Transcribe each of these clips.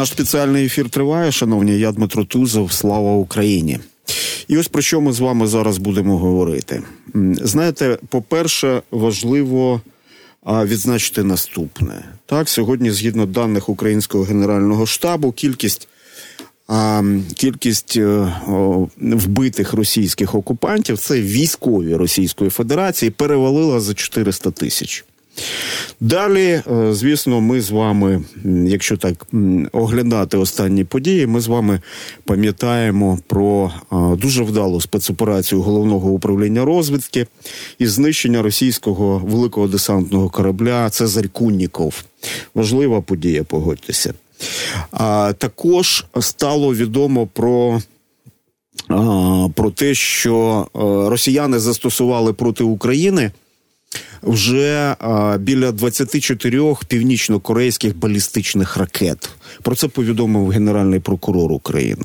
Наш спеціальний ефір триває, шановні. Я Дмитро Тузов. Слава Україні. І ось про що ми з вами зараз будемо говорити. Знаєте, по-перше, важливо відзначити наступне. Так, сьогодні, згідно даних Українського генерального штабу, кількість. Кількість е, вбитих російських окупантів це військові Російської Федерації перевалила за 400 тисяч. Далі, е, звісно, ми з вами, якщо так оглядати останні події, ми з вами пам'ятаємо про е, дуже вдалу спецоперацію головного управління розвідки і знищення російського великого десантного корабля Цезарь Кунніков. Важлива подія, погодьтеся. А також стало відомо про. Про те, що е, росіяни застосували проти України вже а, біля 24 північно-корейських балістичних ракет. Про це повідомив генеральний прокурор України.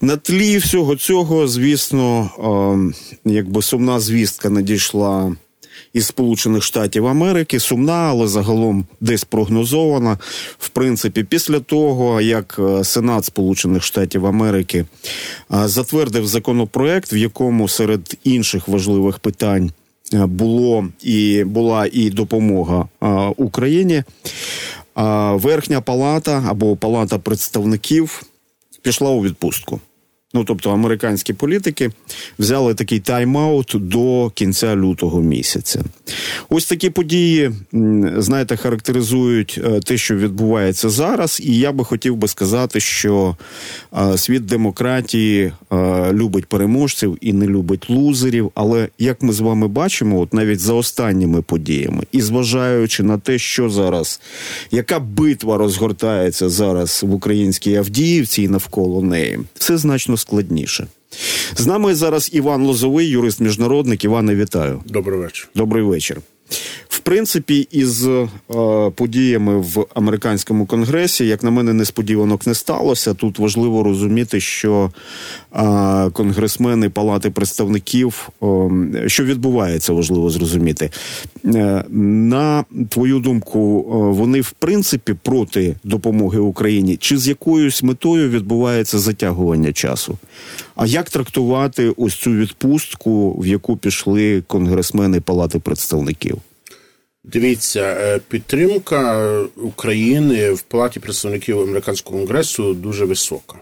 На тлі всього цього, звісно, якби сумна звістка надійшла. Із Сполучених Штатів Америки сумна, але загалом десь прогнозована. В принципі, після того як Сенат Сполучених Штатів Америки затвердив законопроект, в якому серед інших важливих питань Е, було і була і допомога е, Україні. Верхня палата або палата представників пішла у відпустку. Ну тобто американські політики взяли такий тайм-аут до кінця лютого місяця. Ось такі події, знаєте, характеризують е, те, що відбувається зараз. І я би хотів би сказати, що е, світ демократії е, любить переможців і не любить лузерів. Але як ми з вами бачимо, от навіть за останніми подіями, і зважаючи на те, що зараз, яка битва розгортається зараз в українській Авдіївці і навколо неї, все значно складніше. З нами зараз Іван Лозовий, юрист міжнародник. Іване, вітаю. Добрий вечір. Добрий вечір. В принципі, із е, подіями в американському конгресі, як на мене, несподіванок не сталося. Тут важливо розуміти, що е, конгресмени Палати представників, е, що відбувається, важливо зрозуміти. Е, на твою думку, е, вони в принципі проти допомоги Україні, чи з якоюсь метою відбувається затягування часу? А як трактувати ось цю відпустку, в яку пішли конгресмени Палати представників? Дивіться, е, підтримка України в Палаті представників американського конгресу дуже висока.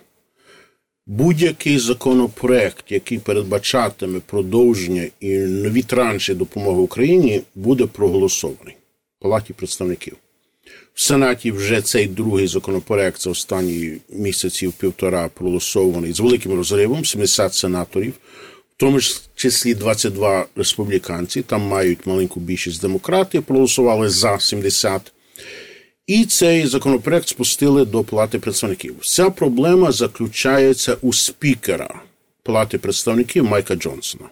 Будь-який законопроект, який передбачатиме продовження і нові транші допомоги Україні, буде проголосований в Палаті представників. В Сенаті вже цей другий законопроект за останні місяців півтора проголосований з великим розривом 70 сенаторів тому числі 22 республіканці, там мають маленьку більшість демократи, проголосували за 70. І цей законопроект спустили до Палати представників. Вся проблема заключається у спікера Палати представників Майка Джонсона.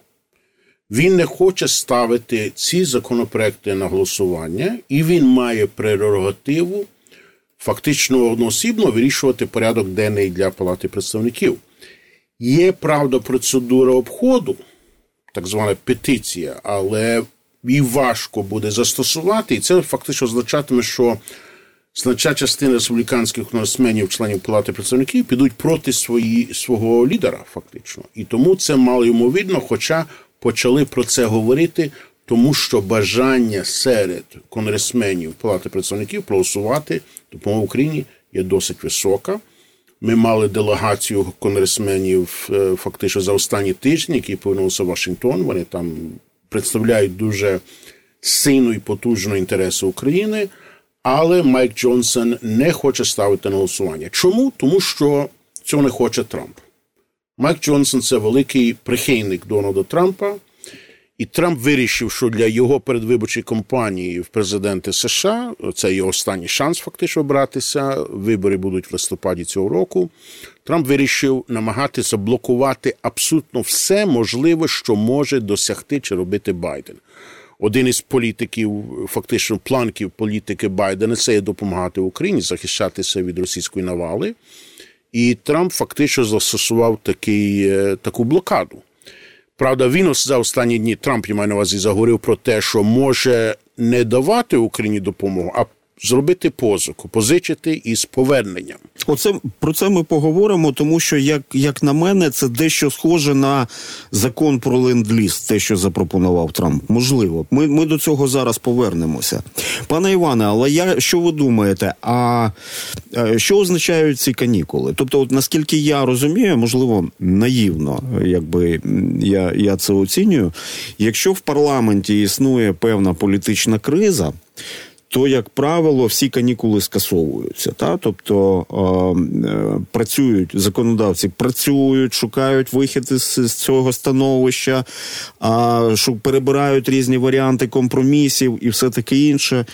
Він не хоче ставити ці законопроекти на голосування, і він має прерогативу фактично одноосібно вирішувати порядок денний для Палати представників. Є правда процедура обходу, так звана петиція, але її важко буде застосувати, і це фактично означатиме, що значна частина республіканських конгресменів, членів Палати представників, підуть проти свої, свого лідера, фактично. І тому це мало ймовірно, хоча почали про це говорити, тому що бажання серед конгресменів Палати представників проголосувати допомогу Україні є досить висока. Ми мали делегацію конгресменів е, фактично за останні тижні, які повернулися в Вашингтон. Вони там представляють дуже сильну і потужну інтереси України. Але Майк Джонсон не хоче ставити на голосування. Чому? Тому що цього не хоче Трамп. Майк Джонсон це великий прихильник Дональда Трампа. І Трамп вирішив, що для його передвиборчої кампанії в президенти США це його останній шанс фактично братися. Вибори будуть в листопаді цього року. Трамп вирішив намагатися блокувати абсолютно все можливе, що може досягти чи робити Байден. Один із політиків, фактично планків політики Байдена, це є допомагати Україні захищатися від російської навали. І Трамп фактично застосував такий, е, таку блокаду. Правда, він за останні дні Трамп я маю на увазі заговорив про те, що може не давати Україні допомогу, а зробити позику, позичити із поверненням. Оце про це ми поговоримо, тому що як як на мене, це дещо схоже на закон про ленд-ліз, те, що запропонував Трамп. Можливо, ми ми до цього зараз повернемося. Пане Іване, але я що ви думаєте? А що означають ці канікули? Тобто, от наскільки я розумію, можливо, наївно, якби я, я це оцінюю. Якщо в парламенті існує певна політична криза то, як правило, всі канікули скасовуються. Та? Тобто е, працюють законодавці, працюють, шукають вихід із, з цього становища, е, перебирають різні варіанти компромісів і все таке інше.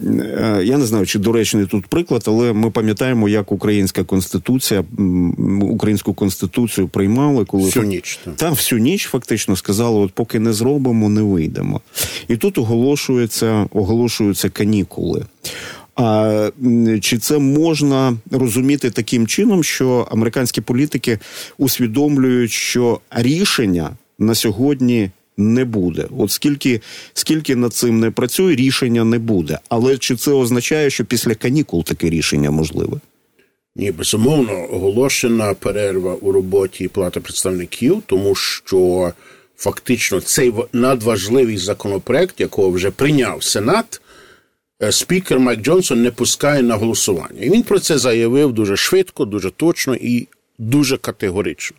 Е, я не знаю, чи доречний тут приклад, але ми пам'ятаємо, як українська конституція, українську конституцію приймали, коли всю ніч так. Та, всю ніч фактично сказали: от поки не зробимо, не вийдемо. І тут оголошується, оголошуються канікули. А чи це можна розуміти таким чином, що американські політики усвідомлюють, що рішення на сьогодні не буде. От скільки скільки над цим не працює, рішення не буде. Але чи це означає, що після канікул таке рішення можливе? Ні, безумовно, оголошена перерва у роботі плати представників, тому що фактично цей надважливий законопроект, якого вже прийняв Сенат, е, спікер Майк Джонсон не пускає на голосування. І він про це заявив дуже швидко, дуже точно і дуже категорично.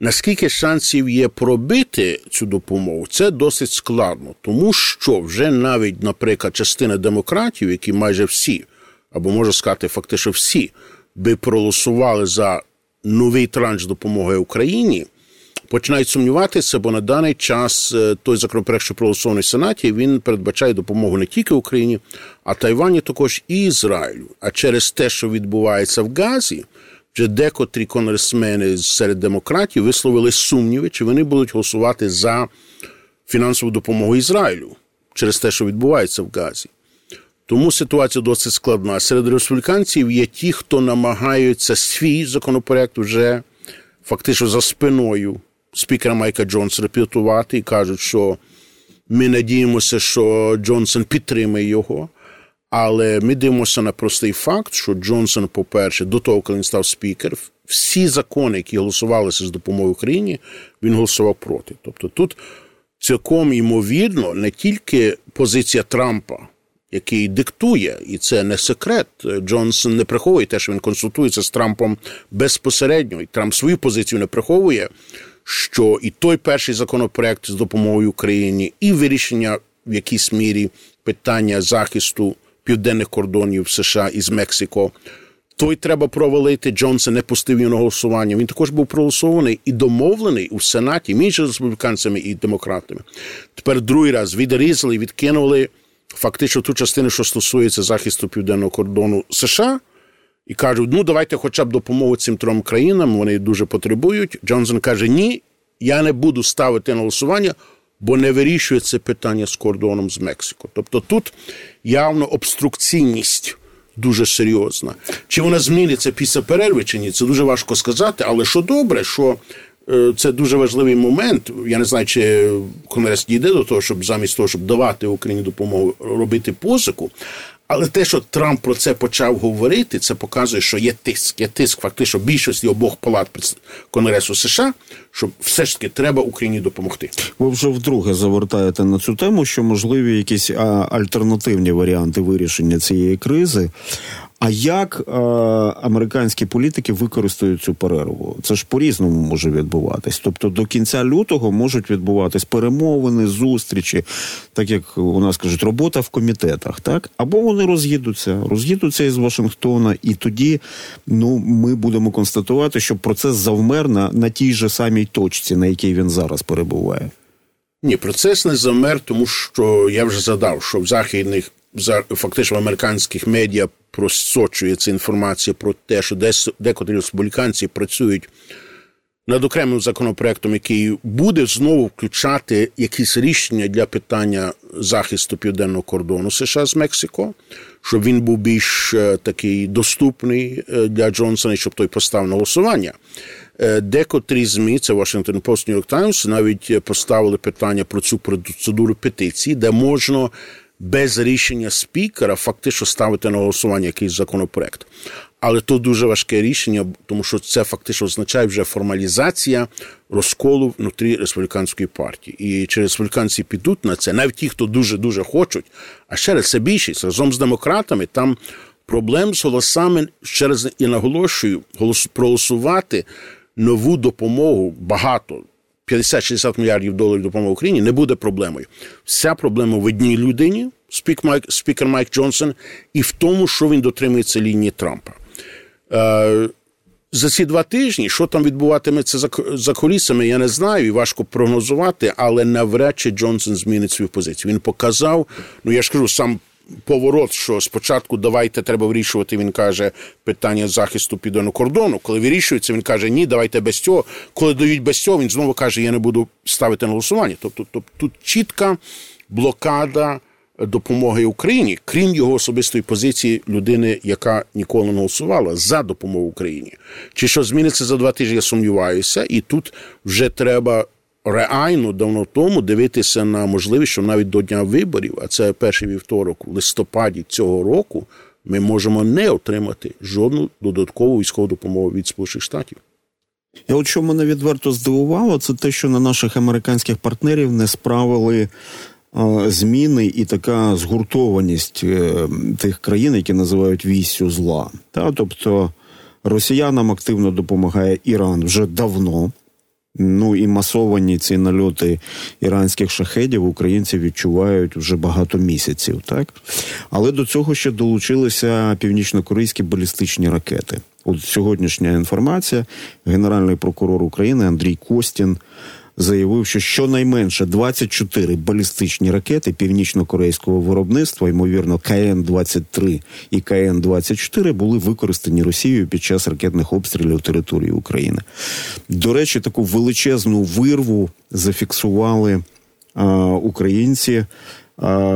Наскільки шансів є пробити цю допомогу, це досить складно, тому що вже навіть, наприклад, частина демократів, які майже всі, або можу сказати, фактично всі, би проголосували за новий транш допомоги Україні, починають сумніватися, бо на даний час е, той законопроект, що проголосований в Сенаті, він передбачає допомогу не тільки Україні, а Тайвані також і Ізраїлю. А через те, що відбувається в Газі вже декотрі конгресмени серед демократів висловили сумніви, чи вони будуть голосувати за фінансову допомогу Ізраїлю через те, що відбувається в Газі. Тому ситуація досить складна. Серед республіканців є ті, хто намагаються свій законопроект вже фактично за спиною спікера Майка Джонсона репетувати і кажуть, що ми надіємося, що Джонсон підтримає його. Але ми дивимося на простий факт, що Джонсон, по-перше, до того, коли він став спікер, всі закони, які голосувалися з допомогою Україні, він голосував проти. Тобто тут цілком ймовірно не тільки позиція Трампа, який диктує, і це не секрет. Джонсон не приховує те, що він консультується з Трампом безпосередньо, і Трамп свою позицію не приховує. Що і той перший законопроект з допомогою Україні, і вирішення в якійсь мірі питання захисту південних кордонів США із Мексико. Той треба провалити. Джонсон не пустив його на голосування. Він також був проголосований і домовлений у Сенаті між республіканцями і демократами. Тепер другий раз відрізали, відкинули фактично ту частину, що стосується захисту південного кордону США, і кажуть: ну давайте, хоча б допомогу цим трьом країнам. Вони дуже потребують. Джонсон каже: Ні, я не буду ставити на голосування бо не вирішує це питання з кордоном з Мексико. Тобто тут явно обструкційність. Дуже серйозна. Чи вона зміниться після перерви, чи ні? Це дуже важко сказати, але що добре, що е, це дуже важливий момент. Я не знаю, чи Конгрес дійде до того, щоб замість того, щоб давати Україні допомогу робити позику. Але те, що Трамп про це почав говорити, це показує, що є тиск. Є тиск фактично більшості обох палат Конгресу США, що все ж таки треба Україні допомогти. Ви вже вдруге завертаєте на цю тему, що можливі якісь альтернативні варіанти вирішення цієї кризи. А як е, американські політики використають цю перерву? Це ж по-різному може відбуватись. Тобто до кінця лютого можуть відбуватись перемовини, зустрічі, так як у нас кажуть, робота в комітетах, так або вони роз'їдуться, роз'їдуться із Вашингтона, і тоді ну ми будемо констатувати, що процес завмер на, на тій же самій точці, на якій він зараз перебуває. Ні, процес не замер, тому що я вже задав, що в західних фактично в американських медіа просочується інформація про те, що десь декотрі республіканці працюють над окремим законопроектом, який буде знову включати якісь рішення для питання захисту південного кордону США з Мексико, щоб він був більш е, такий доступний е, для Джонсона, щоб той поставив на голосування. Е, декотрі змі, це Washington Post, New York Times, навіть поставили питання про цю процедуру петиції, де можна без рішення спікера фактично ставити на голосування якийсь законопроект. Але то дуже важке рішення, тому що це фактично означає вже формалізація розколу внутрі республіканської партії. І чи республіканці підуть на це, навіть ті, хто дуже дуже хочуть. А ще раз це більшість разом з демократами. Там проблем з голосами ще раз і наголошую, проголосувати нову допомогу багато. 50-60 мільярдів доларів допомоги Україні не буде проблемою. Вся проблема в одній людині, спік Майк, спікер Майк Джонсон, і в тому, що він дотримується лінії Трампа. Е, за ці два тижні, що там відбуватиметься за за колісами, я не знаю і важко прогнозувати, але навряд чи Джонсон змінить свою позицію. Він показав, ну я ж кажу, сам поворот, що спочатку давайте треба вирішувати. Він каже питання захисту південного кордону. Коли вирішується, він каже, ні, давайте без цього. Коли дають без цього, він знову каже, я не буду ставити на голосування. Тобто, тобто тут чітка блокада допомоги Україні, крім його особистої позиції людини, яка ніколи не голосувала за допомогу Україні. Чи що зміниться за два тижні? Я сумніваюся, і тут вже треба. Реально давно тому дивитися на можливість, що навіть до дня виборів, а це перший вівторок в листопаді цього року, ми можемо не отримати жодну додаткову військову допомогу від Сполучених Штатів. І от що мене відверто здивувало, це те, що на наших американських партнерів не справили зміни і така згуртованість е, тих країн, які називають вісю зла. Та тобто росіянам активно допомагає Іран вже давно. Ну і масовані ці нальоти іранських шахедів українці відчувають вже багато місяців, так але до цього ще долучилися північно-корейські балістичні ракети. От сьогоднішня інформація, генеральний прокурор України Андрій Костін заявив, що щонайменше 24 балістичні ракети північно-корейського виробництва, ймовірно, КН-23 і КН-24 були використані Росією під час ракетних обстрілів території України. До речі, таку величезну вирву зафіксували а, українці.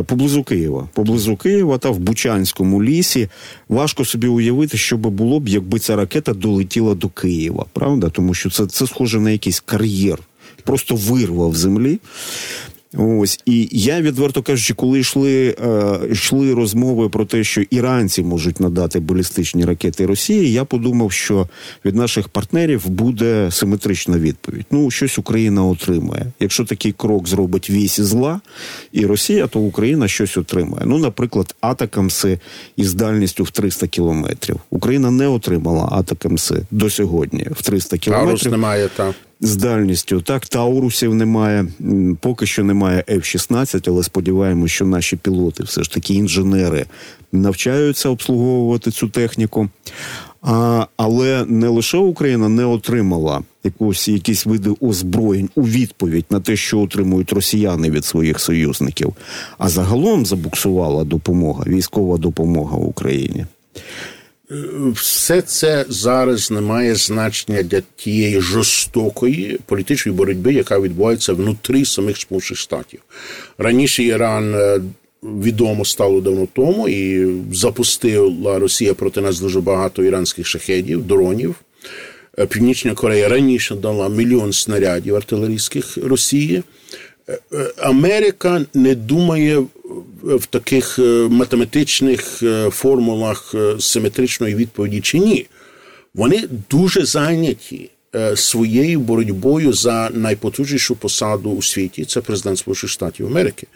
Поблизу Києва, поблизу Києва та в Бучанському лісі важко собі уявити, що би було б, якби ця ракета долетіла до Києва, правда? Тому що це це схоже на якийсь кар'єр просто вирвав землі. Ось і я відверто кажучи, коли йшли е, йшли розмови про те, що іранці можуть надати балістичні ракети Росії, я подумав, що від наших партнерів буде симетрична відповідь. Ну, щось Україна отримає. Якщо такий крок зробить вісь зла і Росія, то Україна щось отримає. Ну, наприклад, атакамси із дальністю в 300 кілометрів. Україна не отримала атакамси до сьогодні в 300 кілометрів. немає так з дальністю. Так, Таурусів немає, поки що немає F-16, але сподіваємося, що наші пілоти, все ж таки інженери, навчаються обслуговувати цю техніку. А, Але не лише Україна не отримала якось якісь види озброєнь у відповідь на те, що отримують росіяни від своїх союзників, а загалом забуксувала допомога, військова допомога Україні все це зараз не має значення для тієї жорстокої політичної боротьби, яка відбувається внутрі самих Сполучених Штатів. Раніше Іран е, відомо стало давно тому, і запустила Росія проти нас дуже багато іранських шахедів, дронів. Е, Північна Корея раніше дала мільйон снарядів артилерійських Росії. Е, Америка не думає в таких е, математичних е, формулах е, симетричної відповіді чи ні. Вони дуже зайняті своєю боротьбою за найпотужнішу посаду у світі. Це президент Сполучених Штатів Америки.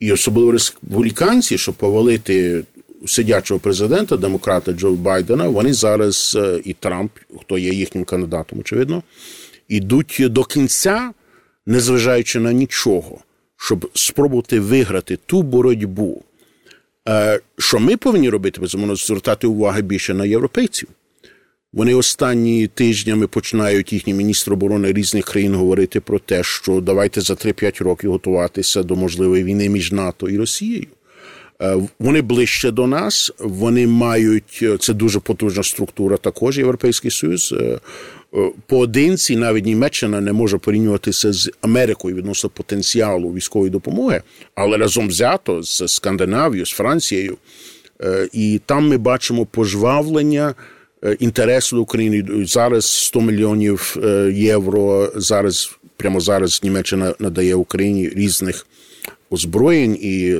І особливо республіканці, щоб повалити сидячого президента, демократа Джо Байдена, вони зараз і Трамп, хто є їхнім кандидатом, очевидно, ідуть до кінця, незважаючи на нічого щоб спробувати виграти ту боротьбу, е, що ми повинні робити, безумовно, звертати увагу більше на європейців. Вони останні тижнями починають їхні міністри оборони різних країн говорити про те, що давайте за 3-5 років готуватися до можливої війни між НАТО і Росією. Е, вони ближче до нас, вони мають це дуже потужна структура. Також Європейський Союз Е, поодинці навіть Німеччина не може порівнюватися з Америкою відносно потенціалу військової допомоги, але разом взято з Скандинавією, з Францією. Е, і там ми бачимо пожвавлення е, інтересу до України. Зараз 100 мільйонів євро. Зараз прямо зараз Німеччина надає Україні різних озброєнь і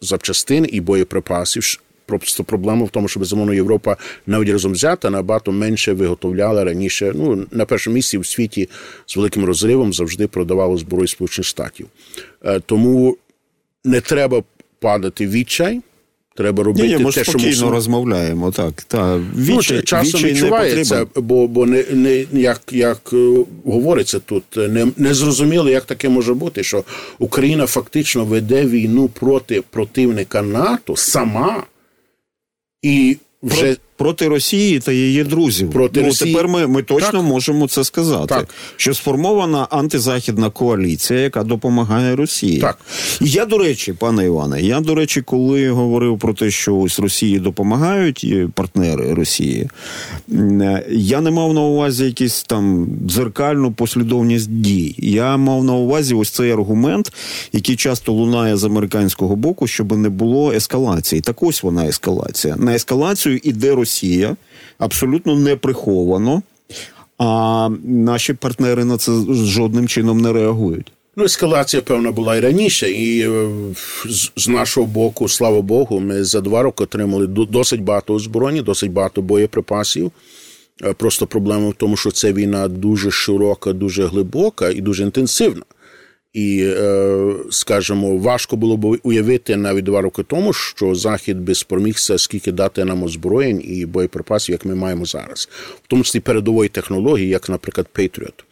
запчастин і боєприпасів. Просто проблема в тому, що безумовно Європа навіть разом взята набагато менше виготовляла раніше. Ну на першому місці в світі з великим розривом завжди продавало зброю Сполучених Штатів. Е, тому не треба падати відчай. Треба робити ні, ми те, спокійно що розмовляємо. Так та вічай, ну, часом відчувається, не бо бо не не як як е, говориться тут, не не зрозуміло, як таке може бути, що Україна фактично веде війну проти противника НАТО сама і вже проти Росії та її друзів. Проти ну, Росії... тепер ми ми точно так. можемо це сказати. Так. Що сформована антизахідна коаліція, яка допомагає Росії. Так я до речі, пане Іване, я до речі, коли говорив про те, що ось Росії допомагають партнери Росії, я не мав на увазі якісь там дзеркальну послідовність дій. Я мав на увазі ось цей аргумент, який часто лунає з американського боку, щоб не було ескалації. Так ось вона ескалація. На ескалацію іде Росія. Росія абсолютно не приховано, а наші партнери на це жодним чином не реагують. Ну, ескалація, певно, була і раніше, і е, з, нашого боку, слава Богу, ми за два роки отримали досить багато озброєння, досить багато боєприпасів. Е, просто проблема в тому, що ця війна дуже широка, дуже глибока і дуже інтенсивна. І, е, скажімо, важко було б уявити навіть два роки тому, що Захід би спромігся скільки дати нам озброєнь і боєприпасів, як ми маємо зараз, в тому числі передової технології, як, наприклад, Patriot.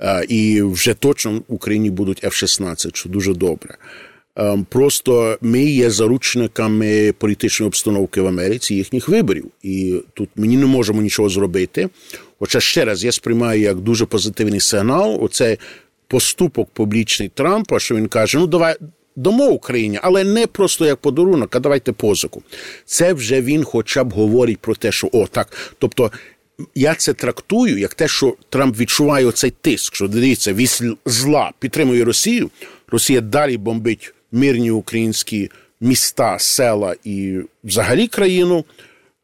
Е, і вже точно в Україні будуть F-16, що дуже добре. Е, просто ми є заручниками політичної обстановки в Америці, їхніх виборів, і тут мені не можемо нічого зробити. Хоча ще раз я сприймаю як дуже позитивний сигнал. Оце поступок публічний Трампа, що він каже: ну давай. Дамо Україні, але не просто як подарунок, а давайте позику. Це вже він, хоча б говорить про те, що о, так. Тобто я це трактую як те, що Трамп відчуває оцей тиск, що дивіться, вісь зла підтримує Росію. Росія далі бомбить мирні українські міста, села і взагалі країну.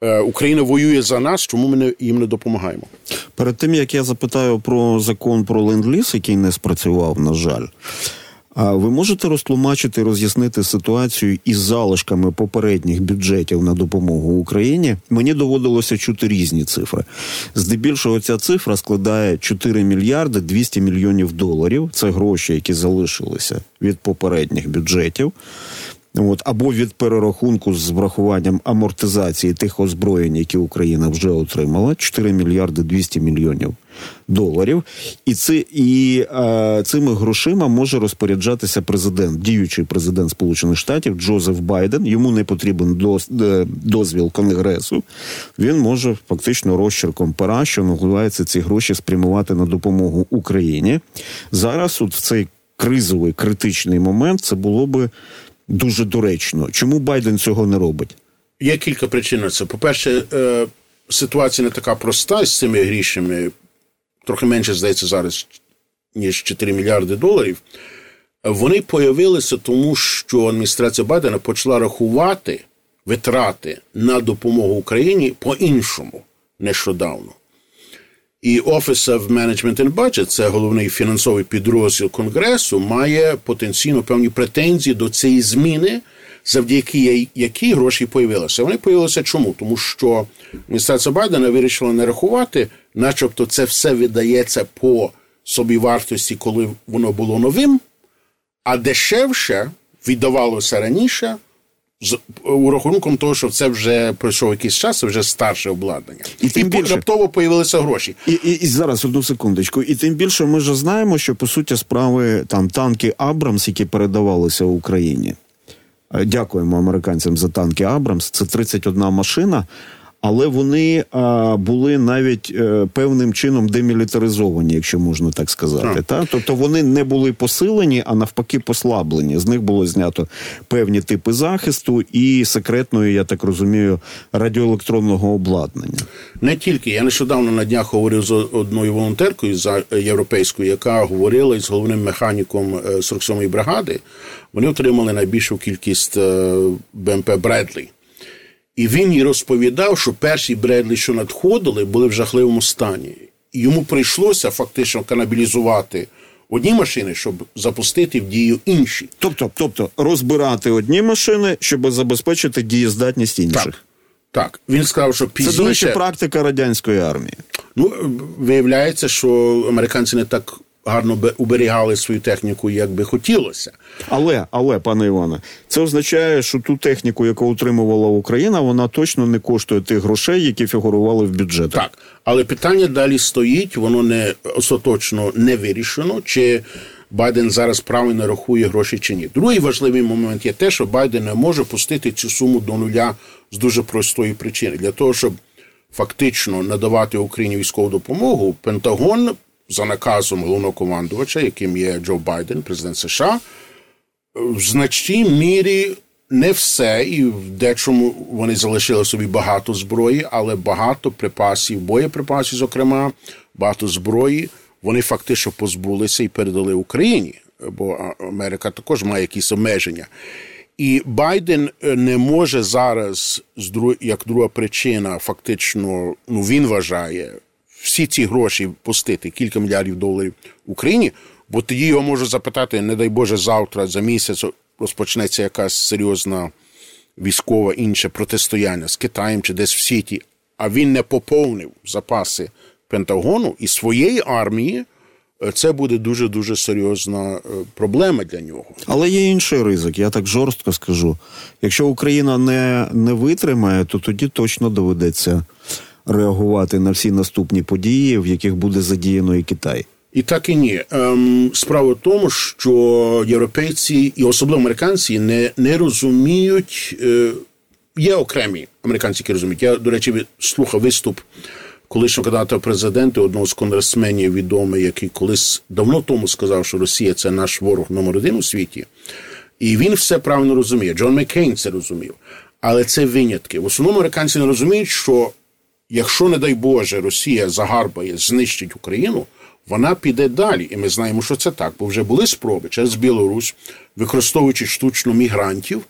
Е, Україна воює за нас, чому ми їм не допомагаємо? Перед тим як я запитаю про закон про ленд-ліз, який не спрацював, на жаль. А ви можете розтлумачити, роз'яснити ситуацію із залишками попередніх бюджетів на допомогу Україні? Мені доводилося чути різні цифри. Здебільшого ця цифра складає 4 мільярди 200 мільйонів доларів. Це гроші, які залишилися від попередніх бюджетів. От або від перерахунку з врахуванням амортизації тих озброєнь, які Україна вже отримала, 4 мільярди 200 мільйонів доларів. І це і е, цими грошима може розпоряджатися президент, діючий президент Сполучених Штатів Джозеф Байден. Йому не потрібен доз, е, дозвіл конгресу. Він може фактично розчерком пера, що називається ці гроші спрямувати на допомогу Україні. Зараз, от в цей кризовий критичний момент, це було би дуже доречно. Чому Байден цього не робить? Є кілька причин на це. По-перше, е, ситуація не така проста з цими грішами. Трохи менше здається зараз, ніж 4 мільярди доларів. Вони появилися тому, що адміністрація Байдена почала рахувати витрати на допомогу Україні по-іншому нещодавно. І Office of Management and Budget, це головний фінансовий підрозділ Конгресу, має потенційно певні претензії до цієї зміни, завдяки якій гроші появилися. Вони появилися чому? Тому що адміністрація Байдена вирішила не рахувати, начебто це все видається по собі вартості, коли воно було новим, а дешевше віддавалося раніше з урахунком того, що це вже пройшов якийсь час, вже старше обладнання, і тим і більше раптово появилися гроші. І, і і, зараз одну секундочку. І тим більше ми ж знаємо, що по суті справи там танки Абрамс, які передавалися Україні. Е, дякуємо американцям за танки Абрамс. Це 31 машина але вони а, були навіть а, е, певним чином демілітаризовані, якщо можна так сказати. Та тобто вони не були посилені, а навпаки, послаблені. З них було знято певні типи захисту і секретної, я так розумію, радіоелектронного обладнання. Не тільки я нещодавно на днях говорив з одною волонтеркою за європейською, яка говорила з головним механіком 47-ї е, бригади. Вони отримали найбільшу кількість е, БМП Бредлі. І він їй розповідав, що перші Бредлі, що надходили, були в жахливому стані. І йому прийшлося фактично канабілізувати одні машини, щоб запустити в дію інші. Тобто, тобто розбирати одні машини, щоб забезпечити дієздатність інших. Так. Так, він сказав, що пізніше... Це, до речі, практика радянської армії. Ну, виявляється, що американці не так гарно уберігали свою техніку, як би хотілося. Але, але, пане Іване, це означає, що ту техніку, яку утримувала Україна, вона точно не коштує тих грошей, які фігурували в бюджеті. Так, але питання далі стоїть, воно не остаточно не вирішено. чи... Байден зараз правильно рахує гроші чи ні. Другий важливий момент є те, що Байден не може пустити цю суму до нуля з дуже простої причини. Для того, щоб фактично надавати Україні військову допомогу, Пентагон за наказом головнокомандувача, яким є Джо Байден, президент США, в значній мірі не все, і в дечому вони залишили собі багато зброї, але багато припасів, боєприпасів, зокрема, багато зброї. Вони фактично позбулися і передали Україні, бо Америка також має якісь обмеження. І Байден е, не може зараз, як друга причина, фактично, ну він вважає всі ці гроші пустити, кілька мільярдів доларів Україні, бо тоді його можу запитати, не дай Боже, завтра за місяць розпочнеться якась серйозна військова інше протистояння з Китаєм чи десь в Сіті, а він не поповнив запаси Пентагону і своєї армії. Е, це буде дуже дуже серйозна е, проблема для нього. Але є інший ризик. Я так жорстко скажу. Якщо Україна не не витримає, то тоді точно доведеться реагувати на всі наступні події, в яких буде задіяно і Китай. І так і ні. Ем, справа в тому, що європейці і особливо американці не не розуміють. Е, Є окремі американці, які розуміють. Я, до речі, слухав виступ колишнього кандидата в президенти, одного з конгресменів відомий, який колись давно тому сказав, що Росія це наш ворог номер один у світі. І він все правильно розуміє. Джон Маккейн це розумів. Але це винятки. В основному американці не розуміють, що якщо, не дай Боже, Росія загарбає, знищить Україну, вона піде далі. І ми знаємо, що це так, бо вже були спроби через Білорусь, використовуючи штучно мігрантів,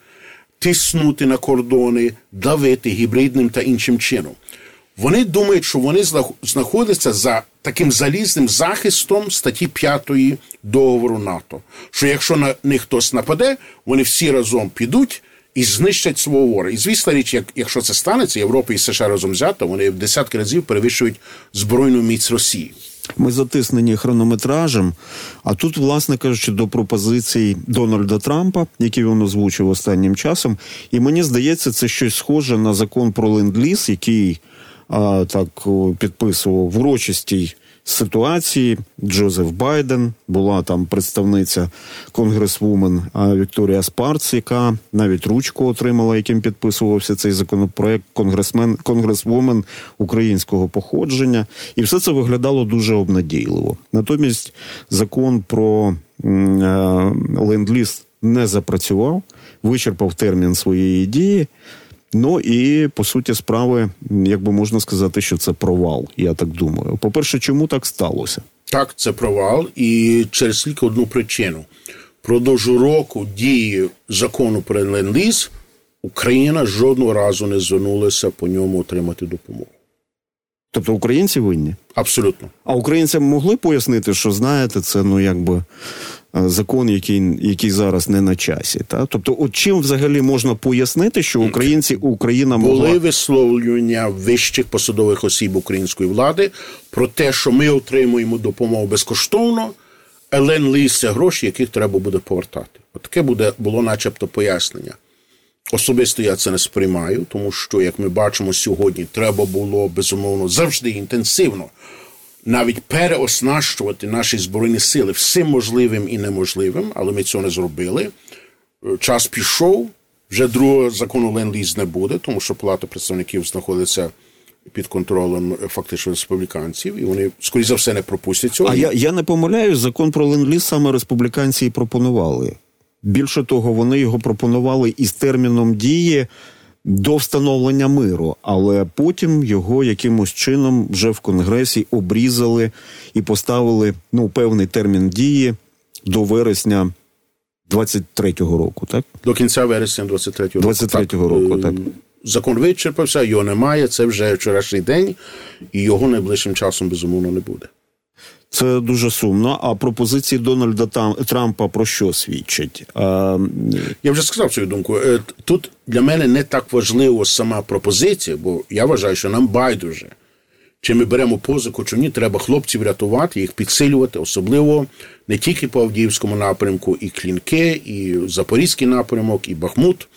тиснути на кордони, давити гібридним та іншим чином. Вони думають, що вони знаходяться за таким залізним захистом статті 5 договору НАТО. Що якщо на них хтось нападе, вони всі разом підуть і знищать свого вора. І звісна річ, як, якщо це станеться, Європа і США разом взято, вони в десятки разів перевищують збройну міць Росії. Ми затиснені хронометражем. А тут, власне кажучи, до пропозицій Дональда Трампа, які він озвучив останнім часом, і мені здається, це щось схоже на закон про ленд-ліз, який а, так підписував урочистій ситуації. Джозеф Байден була там представниця конгресвумен Вікторія Спарц, яка навіть ручку отримала, яким підписувався цей законопроект конгресмен конгресвумен українського походження, і все це виглядало дуже обнадійливо. Натомість закон про е, ленд-ліз не запрацював, вичерпав термін своєї дії. Ну і по суті справи, як би можна сказати, що це провал. Я так думаю. По перше, чому так сталося? Так, це провал, і через тільки одну причину: продовж року дії закону про ленд-ліз Україна жодного разу не звернулася по ньому отримати допомогу. Тобто українці винні? Абсолютно. А українцям могли пояснити, що знаєте, це ну якби закон, який який зараз не на часі. Та тобто, от чим взагалі можна пояснити, що українці Україна могла... були висловлювання вищих посадових осіб української влади про те, що ми отримуємо допомогу безкоштовно, але лися гроші, яких треба буде повертати. От таке буде було, начебто, пояснення. Особисто я це не сприймаю, тому що, як ми бачимо сьогодні, треба було безумовно завжди інтенсивно навіть переоснащувати наші збройні сили всім можливим і неможливим, але ми цього не зробили. Е, час пішов, вже другого закону ленд-ліз не буде, тому що палата представників знаходиться. Під контролем е, фактично республіканців, і вони скоріш за все не пропустять цього. А я я не помиляюсь, закон про ленд-ліз саме республіканці і пропонували. Більше того, вони його пропонували із терміном дії до встановлення миру, але потім його якимось чином вже в конгресі обрізали і поставили ну певний термін дії до вересня 23-го року, так до кінця вересня 23-го року. 23-го року, так. Закон вичерпався, його немає. Це вже вчорашній день, і його найближчим часом безумовно не буде. Це дуже сумно. А пропозиції Дональда Трампа про що свідчать? А... Я вже сказав свою думку. Е, тут для мене не так важливо сама пропозиція, бо я вважаю, що нам байдуже. Чи ми беремо позику, чи ні, треба хлопців рятувати, їх підсилювати, особливо не тільки по Авдіївському напрямку, і Клінке, і Запорізький напрямок, і Бахмут.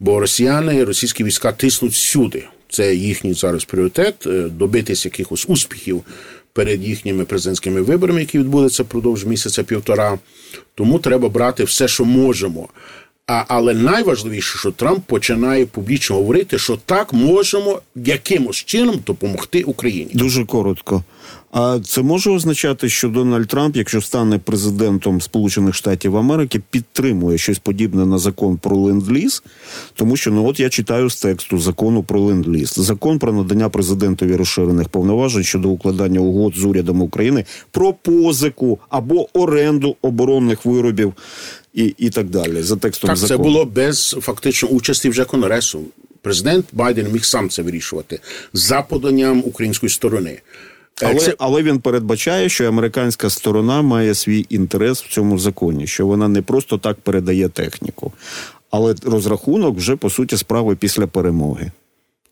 Бо росіяни, російські війська тиснуть всюди. Це їхній зараз пріоритет е, добитись якихось успіхів перед їхніми президентськими виборами, які відбудуться впродовж місяця півтора. Тому треба брати все, що можемо. А, Але найважливіше, що Трамп починає публічно говорити, що так можемо якимось чином допомогти Україні. Дуже коротко. А це може означати, що Дональд Трамп, якщо стане президентом Сполучених Штатів Америки, підтримує щось подібне на закон про ленд-ліз? Тому що ну от я читаю з тексту закону про ленд-ліз. закон про надання президентові розширених повноважень щодо укладання угод з урядом України про позику або оренду оборонних виробів. І і так далі за текстом так, закону. це було без фактично участі вже конгресу. Президент Байден міг сам це вирішувати за поданням української сторони. Е, але це... але він передбачає, що американська сторона має свій інтерес в цьому законі, що вона не просто так передає техніку, але розрахунок вже по суті справи після перемоги.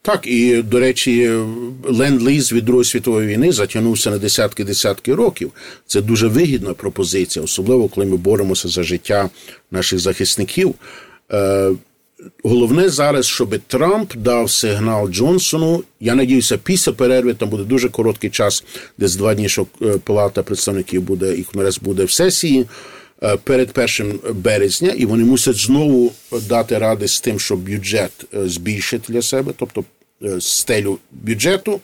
Так, і до речі, ленд-ліз від Другої світової війни затягнувся на десятки-десятки років. Це дуже вигідна пропозиція, особливо коли ми боремося за життя наших захисників. Е, Головне зараз, щоб Трамп дав сигнал Джонсону. Я надіюся, після перерви там буде дуже короткий час, десь два дні, що е, палата представників буде і конгрес буде в сесії перед першим березня, і вони мусять знову дати ради з тим, щоб бюджет е, збільшити для себе, тобто стелю бюджету.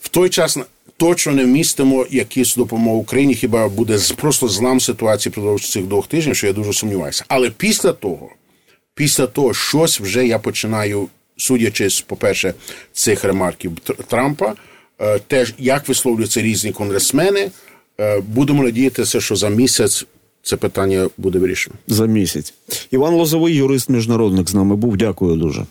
В той час точно не вмістимо якісь допомогу Україні, хіба буде просто злам ситуації продовж цих двох тижнів, що я дуже сумніваюся. Але після того після того щось вже я починаю, судячи з, по-перше, цих ремарків Трампа, е, теж як висловлюються різні конгресмени. Е, будемо надіятися, що за місяць це питання буде вирішено. За місяць. Іван Лозовий, юрист міжнародник, з нами був. Дякую дуже.